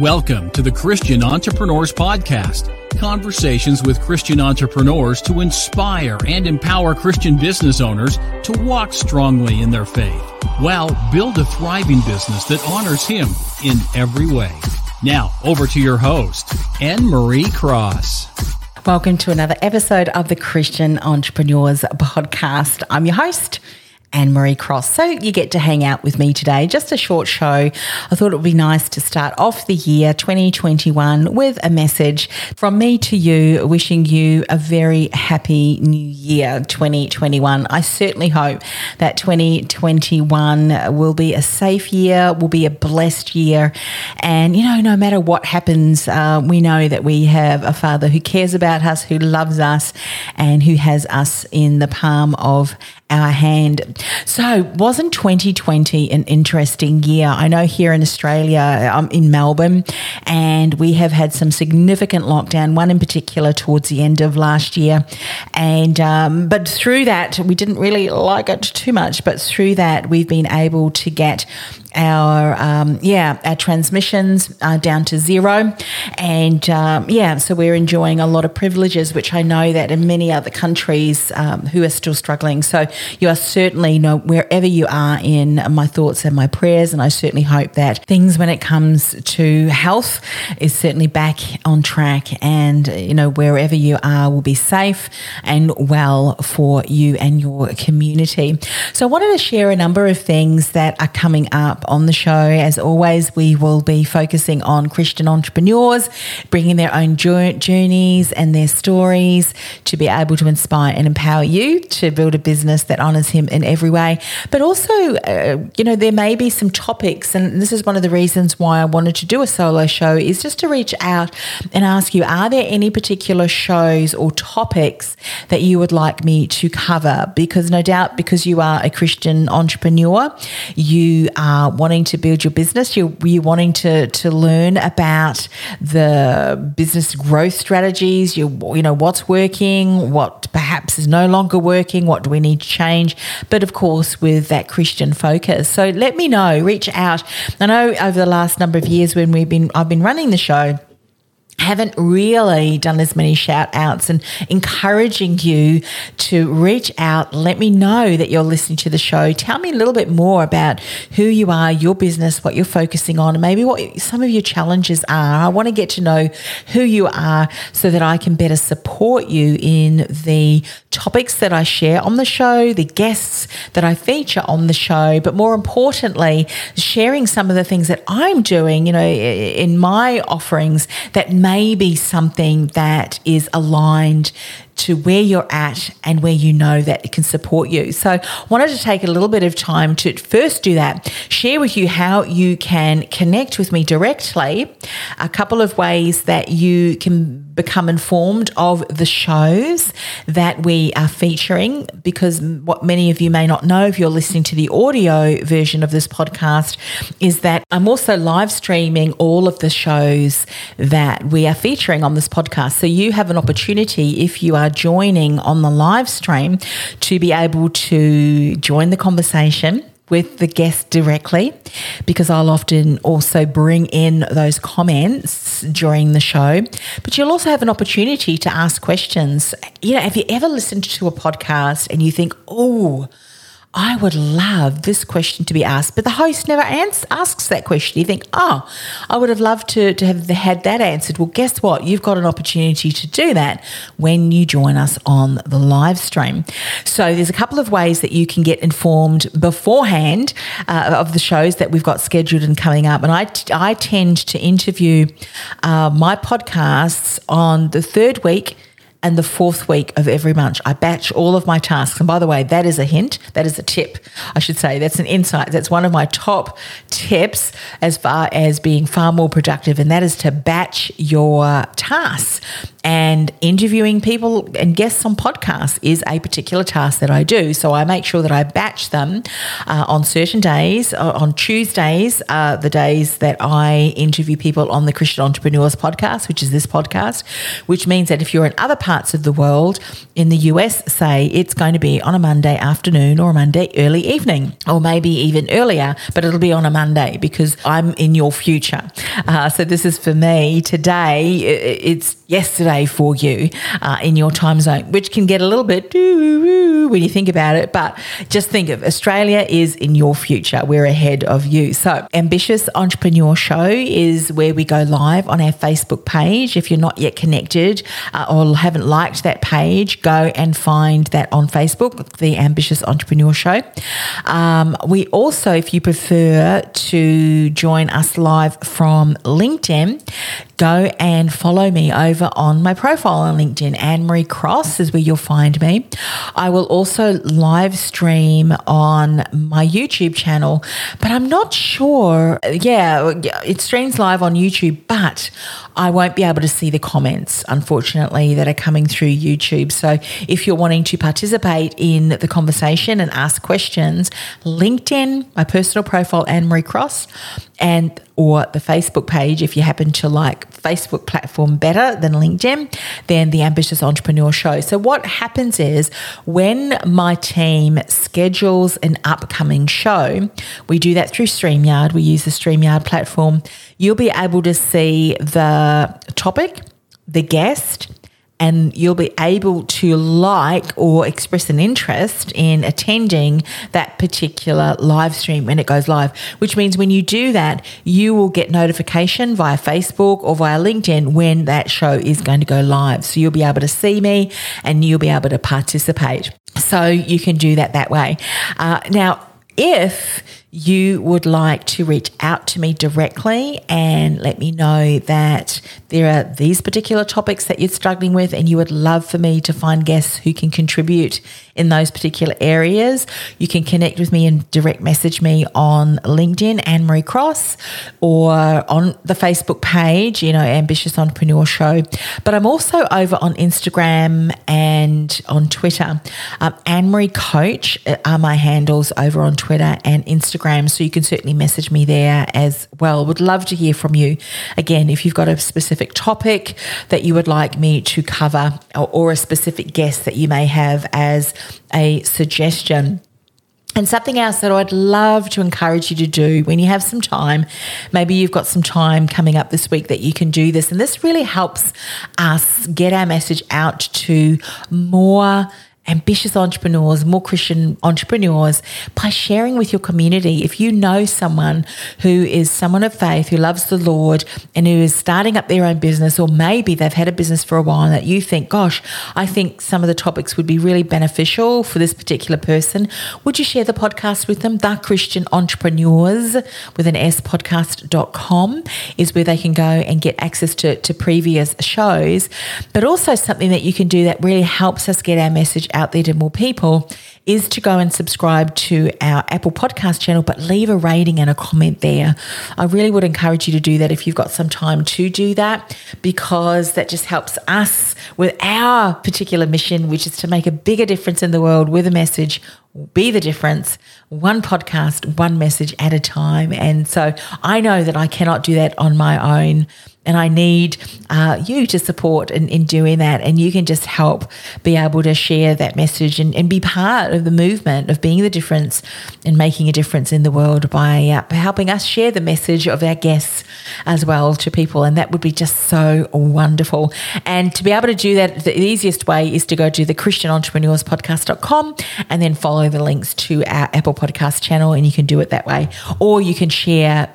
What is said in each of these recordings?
Welcome to the Christian Entrepreneurs Podcast. Conversations with Christian entrepreneurs to inspire and empower Christian business owners to walk strongly in their faith while build a thriving business that honors Him in every way. Now, over to your host, Annemarie Cross. Welcome to another episode of the Christian Entrepreneurs Podcast. I'm your host, Annemarie Cross. So you get to hang out with me today. Just a short show. I thought it would be nice to start off the year 2021 with a message from me to you, wishing you a very happy new year 2021. I certainly hope that 2021 will be a safe year, will be a blessed year. And, you know, no matter what happens, uh, we know that we have a Father who cares about us, who loves us, and who has us in the palm of our hand. So, wasn't 2020 an interesting year? I know here in Australia, I'm in Melbourne, and we have had some significant lockdown, one in particular towards the end of last year. And, um, but through that, we didn't really like it too much, but through that, we've been able to get our um, yeah our transmissions are down to zero, and um, yeah, so we're enjoying a lot of privileges, which I know that in many other countries um, who are still struggling. So you are certainly you know wherever you are in my thoughts and my prayers, and I certainly hope that things when it comes to health is certainly back on track, and you know wherever you are will be safe and well for you and your community. So I wanted to share a number of things that are coming up on the show. As always, we will be focusing on Christian entrepreneurs, bringing their own journeys and their stories to be able to inspire and empower you to build a business that honors Him in every way. But also, uh, you know, there may be some topics, and this is one of the reasons why I wanted to do a solo show, is just to reach out and ask you are there any particular shows or topics that you would like me to cover? Because no doubt, because you are a Christian entrepreneur, you are wanting to build your business, you're, you're wanting to, to learn about the business growth strategies, you, you know, what's working, what perhaps is no longer working, what do we need to change, but of course with that Christian focus. So let me know, reach out. I know over the last number of years when we've been, I've been running the show, haven't really done as many shout outs and encouraging you to reach out. Let me know that you're listening to the show. Tell me a little bit more about who you are, your business, what you're focusing on, and maybe what some of your challenges are. I want to get to know who you are so that I can better support you in the topics that I share on the show, the guests that I feature on the show, but more importantly, sharing some of the things that I'm doing, you know, in my offerings that may be something that is aligned to where you're at and where you know that it can support you. So, I wanted to take a little bit of time to first do that, share with you how you can connect with me directly, a couple of ways that you can become informed of the shows that we are featuring because what many of you may not know if you're listening to the audio version of this podcast is that I'm also live streaming all of the shows that we are featuring on this podcast. So you have an opportunity if you are joining on the live stream to be able to join the conversation with the guest directly because I'll often also bring in those comments during the show. But you'll also have an opportunity to ask questions. You know, have you ever listened to a podcast and you think, oh, I would love this question to be asked, but the host never asks that question. You think, oh, I would have loved to, to have had that answered. Well, guess what? You've got an opportunity to do that when you join us on the live stream. So there's a couple of ways that you can get informed beforehand uh, of the shows that we've got scheduled and coming up. And I, I tend to interview uh, my podcasts on the third week and the fourth week of every month. I batch all of my tasks. And by the way, that is a hint, that is a tip, I should say. That's an insight. That's one of my top tips as far as being far more productive, and that is to batch your tasks. And interviewing people and guests on podcasts is a particular task that I do. So I make sure that I batch them uh, on certain days. Uh, on Tuesdays, uh, the days that I interview people on the Christian Entrepreneurs podcast, which is this podcast, which means that if you're in other parts of the world, in the US, say it's going to be on a Monday afternoon or a Monday early evening, or maybe even earlier, but it'll be on a Monday because I'm in your future. Uh, so this is for me today. It's yesterday for you uh, in your time zone, which can get a little bit when you think about it. But just think of Australia is in your future. We're ahead of you. So, Ambitious Entrepreneur Show is where we go live on our Facebook page. If you're not yet connected uh, or haven't liked that page, go and find that on Facebook, the Ambitious Entrepreneur Show. Um, we also, if you prefer to join us live from LinkedIn, go and follow me over on my profile on LinkedIn. Annemarie Cross is where you'll find me. I will also live stream on my YouTube channel, but I'm not sure. Yeah, it streams live on YouTube, but I won't be able to see the comments, unfortunately, that are coming through YouTube. So if you're wanting to participate in the conversation and ask questions, LinkedIn, my personal profile, Annemarie Cross, and or the Facebook page, if you happen to like Facebook platform better than LinkedIn, then the Ambitious Entrepreneur Show. So what happens is when my team schedules an upcoming show, we do that through StreamYard. We use the StreamYard platform. You'll be able to see the topic, the guest, and you'll be able to like or express an interest in attending that particular live stream when it goes live, which means when you do that, you will get notification via Facebook or via LinkedIn when that show is going to go live. So you'll be able to see me and you'll be able to participate. So you can do that that way. Uh, now, if you would like to reach out to me directly and let me know that there are these particular topics that you're struggling with and you would love for me to find guests who can contribute in those particular areas, you can connect with me and direct message me on LinkedIn, Annemarie Cross, or on the Facebook page, you know, Ambitious Entrepreneur Show. But I'm also over on Instagram and on Twitter. Um, Anne Marie Coach are my handles over on Twitter and Instagram. Instagram. So you can certainly message me there as well. Would love to hear from you. Again, if you've got a specific topic that you would like me to cover or, or a specific guest that you may have as a suggestion. And something else that I'd love to encourage you to do when you have some time, maybe you've got some time coming up this week that you can do this. And this really helps us get our message out to more ambitious entrepreneurs, more Christian entrepreneurs by sharing with your community. If you know someone who is someone of faith, who loves the Lord, and who is starting up their own business, or maybe they've had a business for a while and that you think, gosh, I think some of the topics would be really beneficial for this particular person, would you share the podcast with them? The Christian Entrepreneurs with an S podcast.com is where they can go and get access to, to previous shows, but also something that you can do that really helps us get our message out there to more people is to go and subscribe to our Apple Podcast channel, but leave a rating and a comment there. I really would encourage you to do that if you've got some time to do that, because that just helps us with our particular mission, which is to make a bigger difference in the world with a message be the difference, one podcast, one message at a time. And so I know that I cannot do that on my own. And I need uh, you to support in, in doing that. And you can just help be able to share that message and, and be part of the movement of being the difference and making a difference in the world by, uh, helping us share the message of our guests as well to people. And that would be just so wonderful. And to be able to do that, the easiest way is to go to the ChristianEntrepreneurspodcast.com and then follow the links to our Apple Podcast channel, and you can do it that way. Or you can share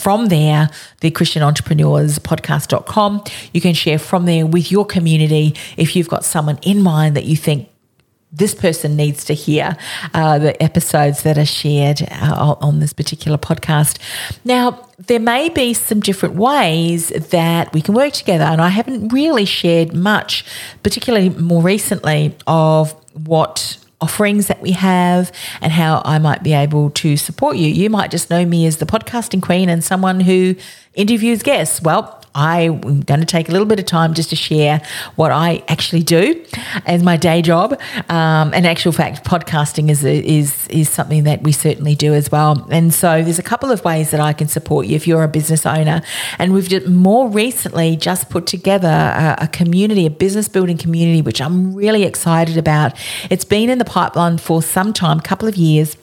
from there, the Christian Entrepreneurs Podcast.com. You can share from there with your community if you've got someone in mind that you think this person needs to hear uh, the episodes that are shared uh, on this particular podcast. Now, there may be some different ways that we can work together, and I haven't really shared much, particularly more recently, of what offerings that we have and how I might be able to support you. You might just know me as the podcasting queen and someone who interviews guests. Well, I'm going to take a little bit of time just to share what I actually do as my day job. Um, and actual fact, podcasting is is is something that we certainly do as well. And so there's a couple of ways that I can support you if you're a business owner. And we've just more recently just put together a, a community, a business building community, which I'm really excited about. It's been in the pipeline for some time, a couple of years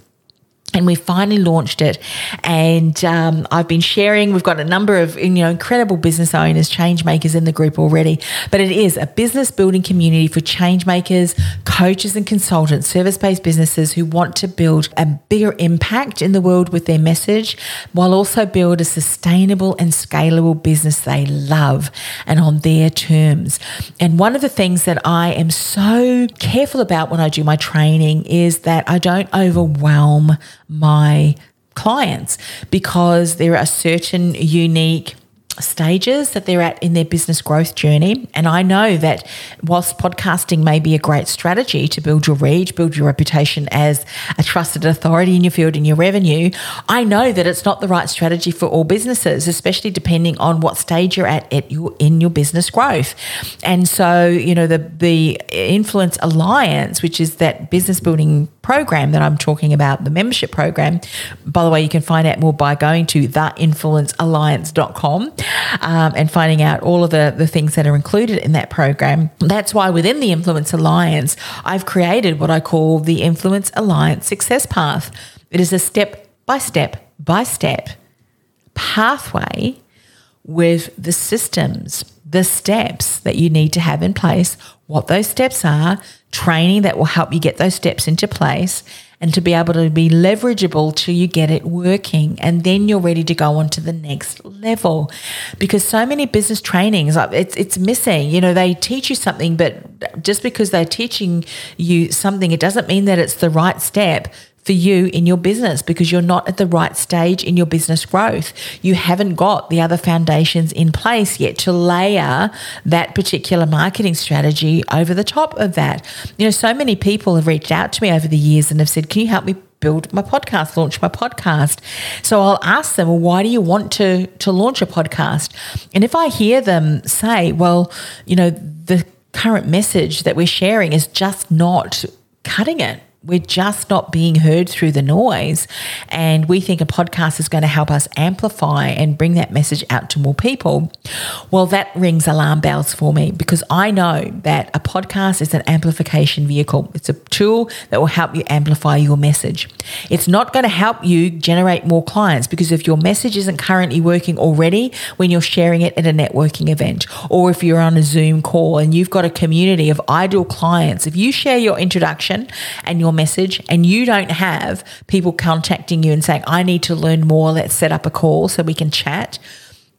and we finally launched it. And um, i've been sharing we've got a number of you know incredible business owners change makers in the group already. But it is a business building community for change makers coaches and consultants service-based businesses who want to build a bigger impact in the world with their message while also build a sustainable and scalable business they love and on their terms. And one of the things that i am so careful about when i do my training is that i don't overwhelm my clients because there are certain unique stages that they're at in their business growth journey. And I know that whilst podcasting may be a great strategy to build your reach, build your reputation as a trusted authority in your field and your revenue, I know that it's not the right strategy for all businesses, especially depending on what stage you're at, at your, in your business growth. And so, you know, the, the Influence Alliance, which is that business building program that I'm talking about, the membership program, by the way, you can find out more by going to theinfluencealliance.com um, and finding out all of the, the things that are included in that program. That's why within the Influence Alliance, I've created what I call the Influence Alliance Success Path. It is a step by step by step pathway with the systems, the steps that you need to have in place, what those steps are, training that will help you get those steps into place, and to be able to be leverageable till you get it working and then you're ready to go on to the next level. Because so many business trainings it's it's missing. You know they teach you something but just because they're teaching you something it doesn't mean that it's the right step for you in your business because you're not at the right stage in your business growth. You haven't got the other foundations in place yet to layer that particular marketing strategy over the top of that. You know, so many people have reached out to me over the years and have said, Can you help me build my podcast, launch my podcast. So I'll ask them, well, why do you want to to launch a podcast? And if I hear them say, well, you know, the current message that we're sharing is just not cutting it we're just not being heard through the noise. And we think a podcast is going to help us amplify and bring that message out to more people. Well, that rings alarm bells for me because I know that a podcast is an amplification vehicle. It's a tool that will help you amplify your message. It's not going to help you generate more clients because if your message isn't currently working already when you're sharing it at a networking event or if you're on a Zoom call and you've got a community of ideal clients, if you share your introduction and your message and you don't have people contacting you and saying, I need to learn more, let's set up a call so we can chat.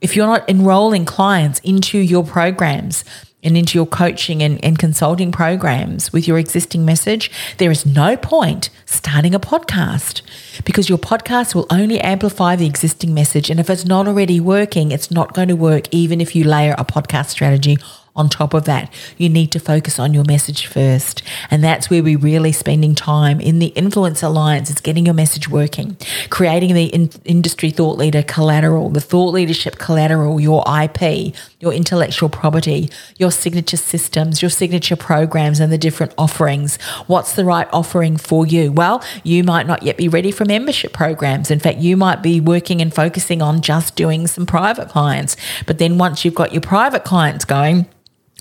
If you're not enrolling clients into your programs, and into your coaching and, and consulting programs with your existing message, there is no point starting a podcast because your podcast will only amplify the existing message. And if it's not already working, it's not going to work, even if you layer a podcast strategy on top of that, you need to focus on your message first. And that's where we're really spending time in the Influence Alliance. is getting your message working, creating the in- industry thought leader collateral, the thought leadership collateral, your IP, your intellectual property, your signature systems, your signature programs, and the different offerings. What's the right offering for you? Well, you might not yet be ready for membership programs. In fact, you might be working and focusing on just doing some private clients. But then once you've got your private clients going,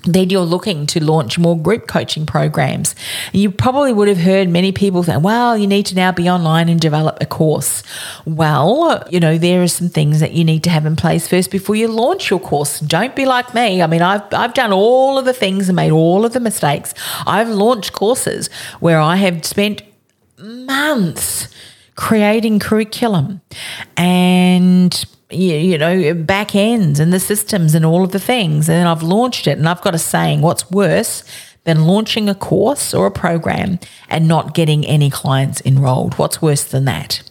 then you're looking to launch more group coaching programs. You probably would have heard many people say, well, you need to now be online and develop a course. Well, you know, there are some things that you need to have in place first before you launch your course. Don't be like me. I mean, I've, I've done all of the things and made all of the mistakes. I've launched courses where I have spent months creating curriculum and you, you know, back ends and the systems and all of the things. And then I've launched it and I've got a saying, what's worse than launching a course or a program and not getting any clients enrolled. What's worse than that?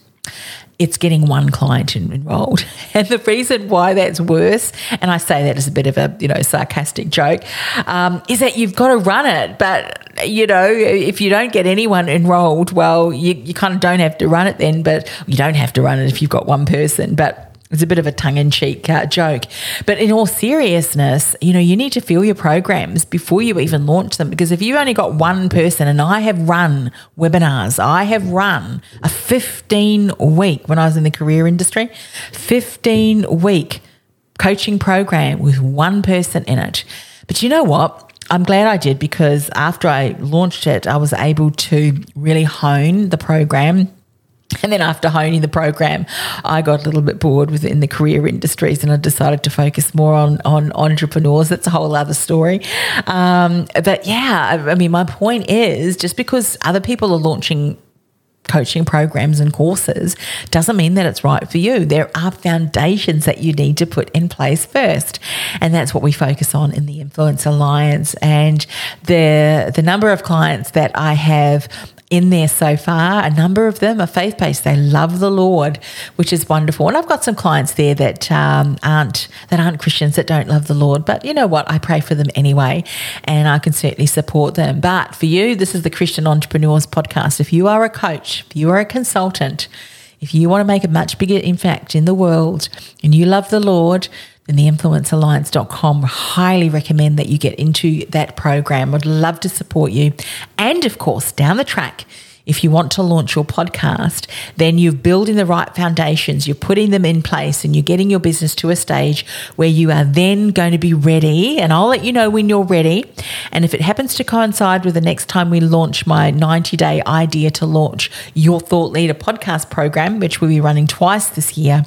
it's getting one client enrolled. And the reason why that's worse, and I say that as a bit of a you know sarcastic joke, um, is that you've got to run it. But you know, if you don't get anyone enrolled, well, you, you kind of don't have to run it then. But you don't have to run it if you've got one person. But it's a bit of a tongue in cheek uh, joke. But in all seriousness, you know, you need to fill your programs before you even launch them because if you've only got one person, and I have run webinars, I have run a 15 week when I was in the career industry, 15 week coaching program with one person in it. But you know what? I'm glad I did because after I launched it, I was able to really hone the program and then after honing the program, I got a little bit bored within the career industries and I decided to focus more on, on entrepreneurs. That's a whole other story. Um, but yeah, I, I mean, my point is just because other people are launching coaching programs and courses doesn't mean that it's right for you. There are foundations that you need to put in place first. And that's what we focus on in the Influence Alliance. And the the number of clients that I have in there so far. A number of them are faith based. They love the Lord, which is wonderful. And I've got some clients there that um, aren't that aren't Christians that don't love the Lord. But you know what? I pray for them anyway, and I can certainly support them. But for you, this is the Christian Entrepreneurs Podcast. If you are a coach, if you are a consultant, if you want to make a much bigger impact in the world, and you love the Lord then the influencealliance.com highly recommend that you get into that program. Would love to support you. And of course, down the track, if you want to launch your podcast, then you're building the right foundations, you're putting them in place, and you're getting your business to a stage where you are then going to be ready. And I'll let you know when you're ready. And if it happens to coincide with the next time we launch my 90 day idea to launch your Thought Leader podcast program, which we'll be running twice this year,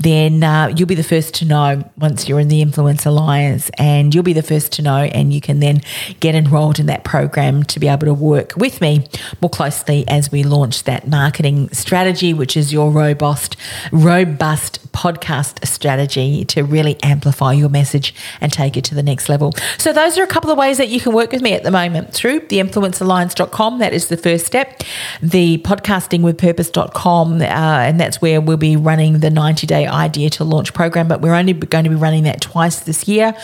then uh, you'll be the first to know once you're in the Influence Alliance, and you'll be the first to know, and you can then get enrolled in that program to be able to work with me more closely as we launch that marketing strategy, which is your robust, robust podcast strategy to really amplify your message and take it to the next level. So those are a couple of ways that you can work with me at the moment through the influencealliance.com. That is the first step. The podcastingwithpurpose.com, uh, and that's where we'll be running the 90 day idea to launch program, but we're only going to be running that twice this year.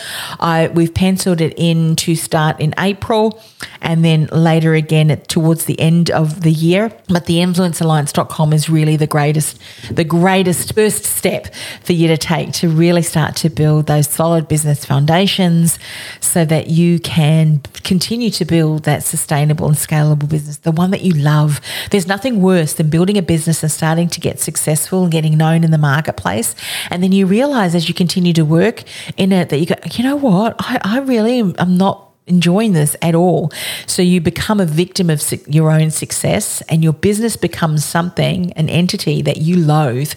We've penciled it in to start in April and then later again towards the end of the year. But the influencealliance.com is really the greatest, the greatest first step for you to take to really start to build those solid business foundations so that you can continue to build that sustainable and scalable business, the one that you love. There's nothing worse than building a business and starting to get successful and getting known in the marketplace. And then you realize as you continue to work in it that you go, you know what? I, I really am not enjoying this at all. So you become a victim of your own success and your business becomes something, an entity that you loathe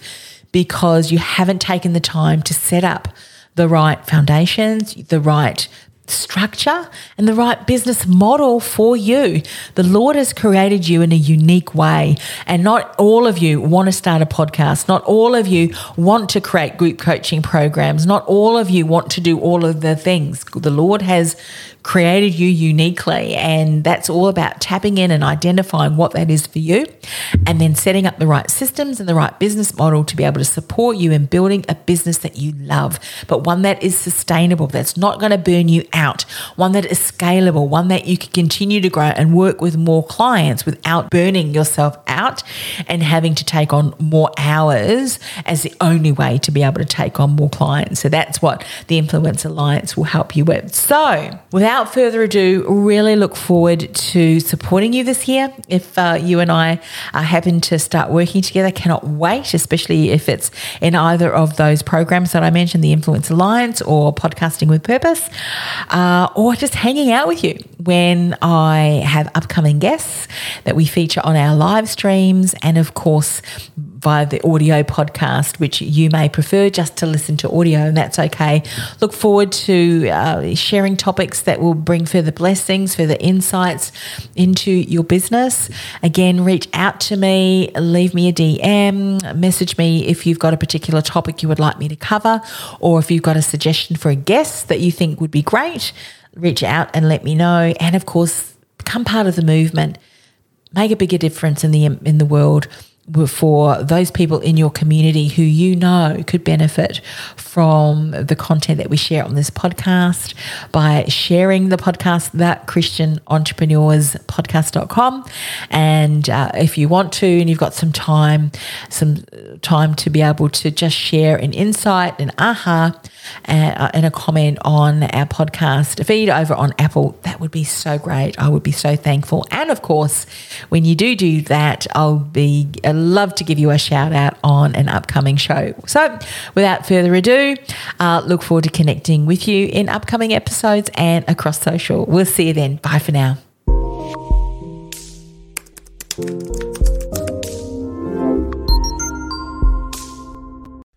because you haven't taken the time to set up the right foundations, the right structure and the right business model for you. The Lord has created you in a unique way. And not all of you want to start a podcast. Not all of you want to create group coaching programs. Not all of you want to do all of the things. The Lord has created you uniquely. And that's all about tapping in and identifying what that is for you and then setting up the right systems and the right business model to be able to support you in building a business that you love, but one that is sustainable, that's not going to burn you out, one that is scalable, one that you can continue to grow and work with more clients without burning yourself out and having to take on more hours as the only way to be able to take on more clients. So that's what the Influence Alliance will help you with. So, without without further ado, really look forward to supporting you this year. If uh, you and I are happen to start working together, cannot wait, especially if it's in either of those programs that I mentioned, the Influence Alliance or Podcasting with Purpose, uh, or just hanging out with you when I have upcoming guests that we feature on our live streams, and of course, via the audio podcast, which you may prefer just to listen to audio, and that's okay. Look forward to uh, sharing topics that will bring further blessings, further insights into your business. Again, reach out to me, leave me a DM, message me if you've got a particular topic you would like me to cover, or if you've got a suggestion for a guest that you think would be great, reach out and let me know. And of course, become part of the movement. Make a bigger difference in the in the world for those people in your community who you know could benefit from the content that we share on this podcast by sharing the podcast that christian entrepreneurs podcast.com and uh, if you want to and you've got some time some time to be able to just share an insight an aha uh, and a comment on our podcast feed over on apple that would be so great i would be so thankful and of course when you do do that i'll be love to give you a shout out on an upcoming show. So, without further ado, uh, look forward to connecting with you in upcoming episodes and across social. We'll see you then. Bye for now.